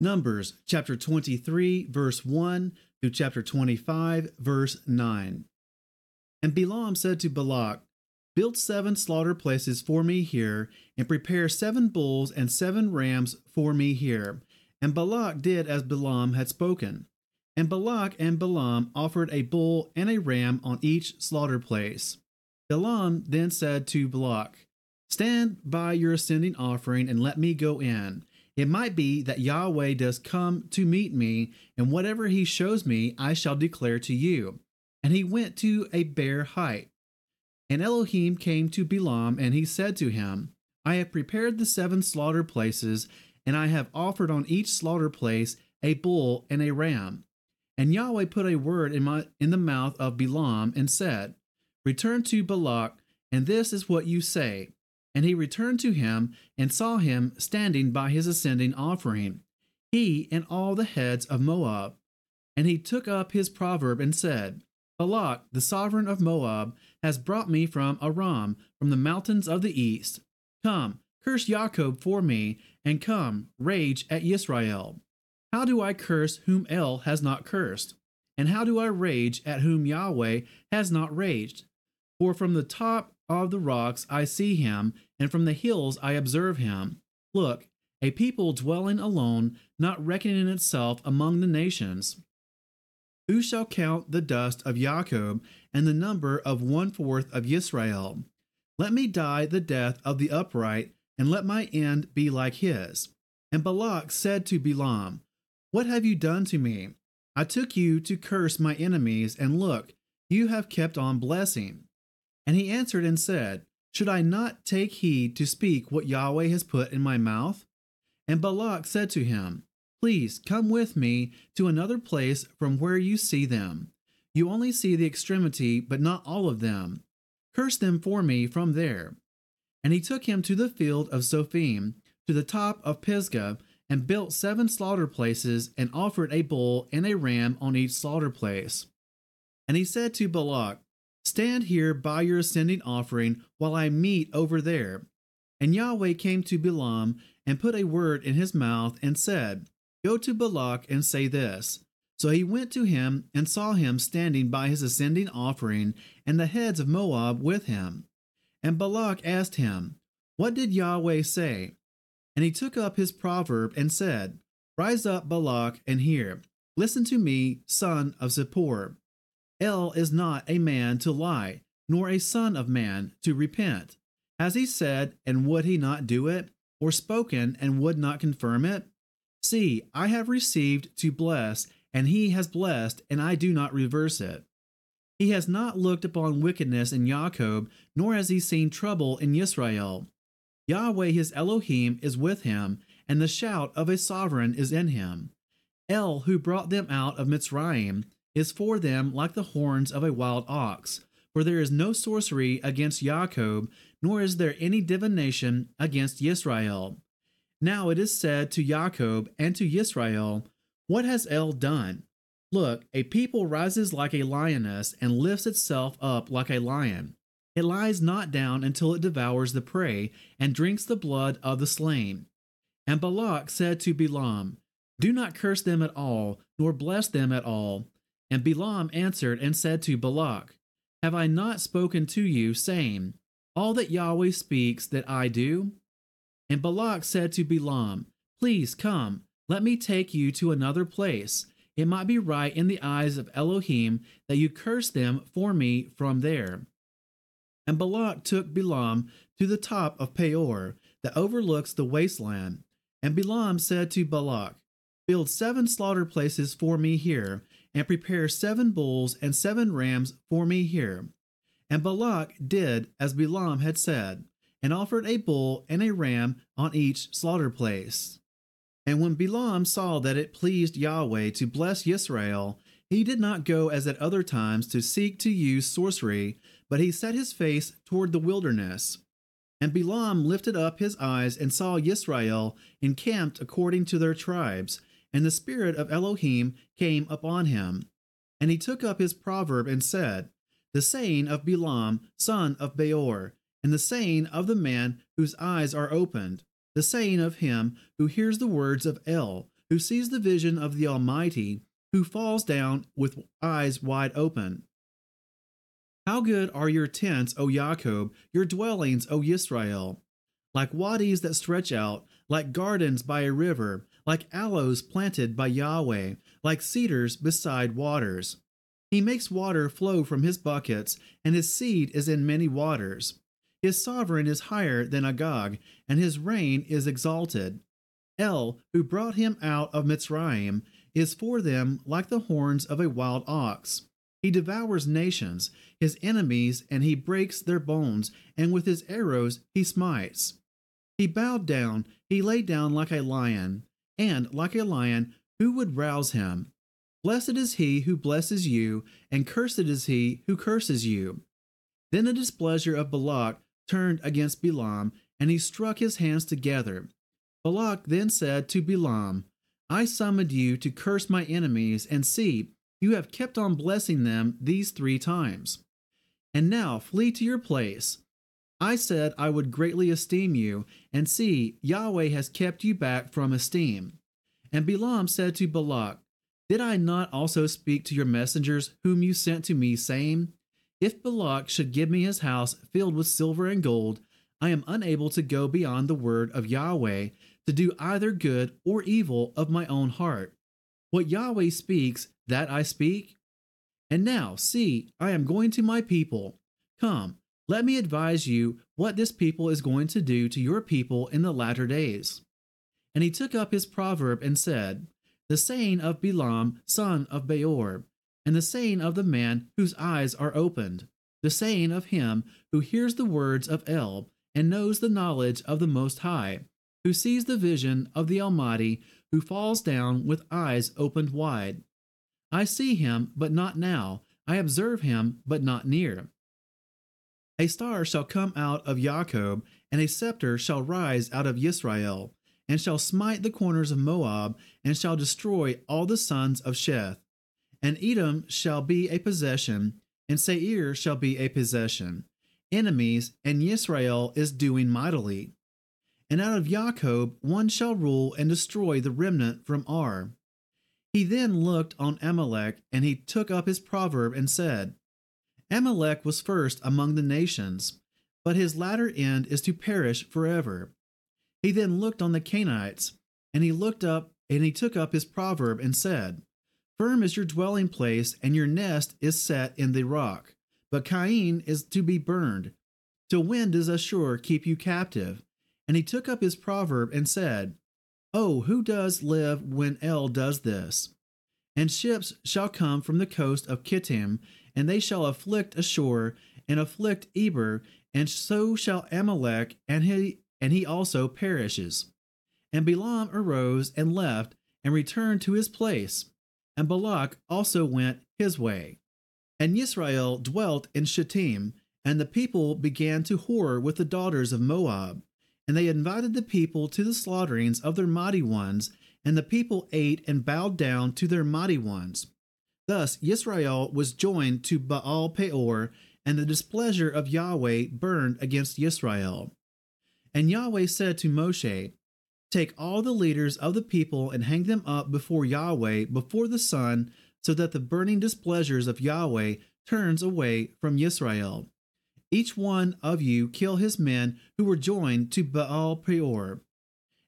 Numbers chapter 23, verse 1 through chapter 25, verse 9. And Balaam said to Balak, Build seven slaughter places for me here, and prepare seven bulls and seven rams for me here. And Balak did as Balaam had spoken. And Balak and Balaam offered a bull and a ram on each slaughter place. Balaam then said to Balak, Stand by your ascending offering and let me go in. It might be that Yahweh does come to meet me, and whatever he shows me, I shall declare to you. And he went to a bare height. And Elohim came to Balaam, and he said to him, I have prepared the seven slaughter places, and I have offered on each slaughter place a bull and a ram. And Yahweh put a word in, my, in the mouth of Balaam and said, Return to Balak, and this is what you say. And he returned to him and saw him standing by his ascending offering, he and all the heads of Moab. And he took up his proverb and said, Balak, the sovereign of Moab, has brought me from Aram, from the mountains of the east. Come, curse Jacob for me, and come, rage at Israel. How do I curse whom El has not cursed? And how do I rage at whom Yahweh has not raged? For from the top of the rocks I see him, and from the hills I observe him. Look, a people dwelling alone, not reckoning itself among the nations. Who shall count the dust of Jacob and the number of one fourth of Israel? Let me die the death of the upright, and let my end be like his. And Balak said to Balaam, What have you done to me? I took you to curse my enemies, and look, you have kept on blessing. And he answered and said, Should I not take heed to speak what Yahweh has put in my mouth? And Balak said to him, Please come with me to another place from where you see them. You only see the extremity, but not all of them. Curse them for me from there. And he took him to the field of Zophim, to the top of Pisgah, and built seven slaughter places, and offered a bull and a ram on each slaughter place. And he said to Balak, Stand here by your ascending offering while I meet over there. And Yahweh came to Balaam and put a word in his mouth and said, Go to Balak and say this. So he went to him and saw him standing by his ascending offering and the heads of Moab with him. And Balak asked him, What did Yahweh say? And he took up his proverb and said, Rise up, Balak, and hear. Listen to me, son of Zippor. El is not a man to lie, nor a son of man to repent. Has he said, and would he not do it? Or spoken, and would not confirm it? See, I have received to bless, and he has blessed, and I do not reverse it. He has not looked upon wickedness in Jacob, nor has he seen trouble in Israel. Yahweh his Elohim is with him, and the shout of a sovereign is in him. El, who brought them out of Mitzrayim, is for them like the horns of a wild ox. For there is no sorcery against Jacob, nor is there any divination against Israel. Now it is said to Jacob and to Israel, What has El done? Look, a people rises like a lioness and lifts itself up like a lion. It lies not down until it devours the prey and drinks the blood of the slain. And Balak said to Balaam, Do not curse them at all, nor bless them at all, and Balaam answered and said to Balak, Have I not spoken to you, saying, All that Yahweh speaks that I do? And Balak said to Balaam, Please come, let me take you to another place. It might be right in the eyes of Elohim that you curse them for me from there. And Balak took Balaam to the top of Peor, that overlooks the wasteland. And Balaam said to Balak, Build seven slaughter places for me here, and prepare seven bulls and seven rams for me here. And Balak did as Balaam had said, and offered a bull and a ram on each slaughter place. And when Balaam saw that it pleased Yahweh to bless Israel, he did not go as at other times to seek to use sorcery, but he set his face toward the wilderness. And Balaam lifted up his eyes and saw Israel encamped according to their tribes, and the Spirit of Elohim came upon him. And he took up his proverb and said, The saying of Balaam, son of Beor, and the saying of the man whose eyes are opened, the saying of him who hears the words of El, who sees the vision of the Almighty, who falls down with eyes wide open. How good are your tents, O Jacob, your dwellings, O Israel! Like wadis that stretch out, like gardens by a river, like aloes planted by Yahweh, like cedars beside waters. He makes water flow from his buckets, and his seed is in many waters. His sovereign is higher than Agag, and his reign is exalted. El, who brought him out of Mitzrayim, is for them like the horns of a wild ox. He devours nations, his enemies, and he breaks their bones, and with his arrows he smites. He bowed down, he lay down like a lion, and like a lion, who would rouse him? Blessed is he who blesses you, and cursed is he who curses you. Then the displeasure of Balak turned against Balaam, and he struck his hands together. Balak then said to Balaam, I summoned you to curse my enemies, and see, you have kept on blessing them these three times. And now flee to your place. I said I would greatly esteem you, and see, Yahweh has kept you back from esteem. And Balaam said to Balak, Did I not also speak to your messengers, whom you sent to me, saying, If Balak should give me his house filled with silver and gold, I am unable to go beyond the word of Yahweh to do either good or evil of my own heart. What Yahweh speaks, that I speak. And now, see, I am going to my people. Come, let me advise you what this people is going to do to your people in the latter days. And he took up his proverb and said, The saying of Balaam, son of Beor, and the saying of the man whose eyes are opened, the saying of him who hears the words of El, and knows the knowledge of the Most High, who sees the vision of the Almighty, who falls down with eyes opened wide. I see him, but not now. I observe him, but not near. A star shall come out of Jacob, and a scepter shall rise out of Israel, and shall smite the corners of Moab, and shall destroy all the sons of Sheth. And Edom shall be a possession, and Seir shall be a possession. Enemies, and Israel is doing mightily. And out of Jacob one shall rule and destroy the remnant from Ar. He then looked on Amalek, and he took up his proverb and said, Amalek was first among the nations, but his latter end is to perish forever. He then looked on the Canaanites, and he looked up, and he took up his proverb and said, Firm is your dwelling place, and your nest is set in the rock. But Cain is to be burned, till when does Ashur keep you captive? And he took up his proverb and said, Oh, who does live when El does this? And ships shall come from the coast of Kittim, and they shall afflict Ashur, and afflict Eber, and so shall Amalek, and he and he also perishes. And Balaam arose and left, and returned to his place, and Balak also went his way. And Israel dwelt in Shittim, and the people began to whore with the daughters of Moab. And they invited the people to the slaughterings of their mighty ones, and the people ate and bowed down to their mighty ones. Thus Israel was joined to Baal Peor, and the displeasure of Yahweh burned against Israel. And Yahweh said to Moshe, Take all the leaders of the people and hang them up before Yahweh, before the sun, so that the burning displeasures of Yahweh turns away from Israel each one of you kill his men who were joined to Baal Peor.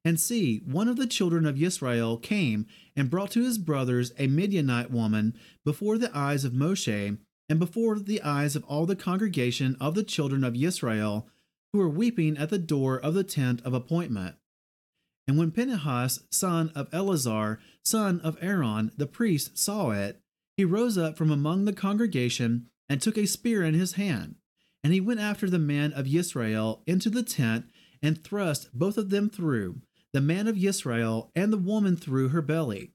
And see, one of the children of Israel came and brought to his brothers a Midianite woman before the eyes of Moshe and before the eyes of all the congregation of the children of Israel who were weeping at the door of the tent of appointment. And when Phinehas, son of Eleazar, son of Aaron, the priest, saw it, he rose up from among the congregation and took a spear in his hand. And he went after the man of Israel into the tent and thrust both of them through, the man of Israel and the woman through her belly.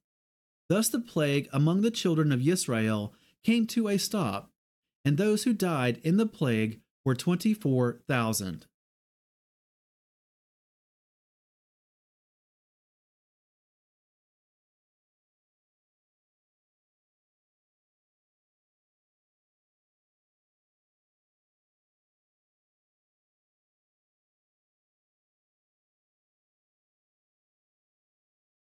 Thus the plague among the children of Israel came to a stop, and those who died in the plague were twenty four thousand.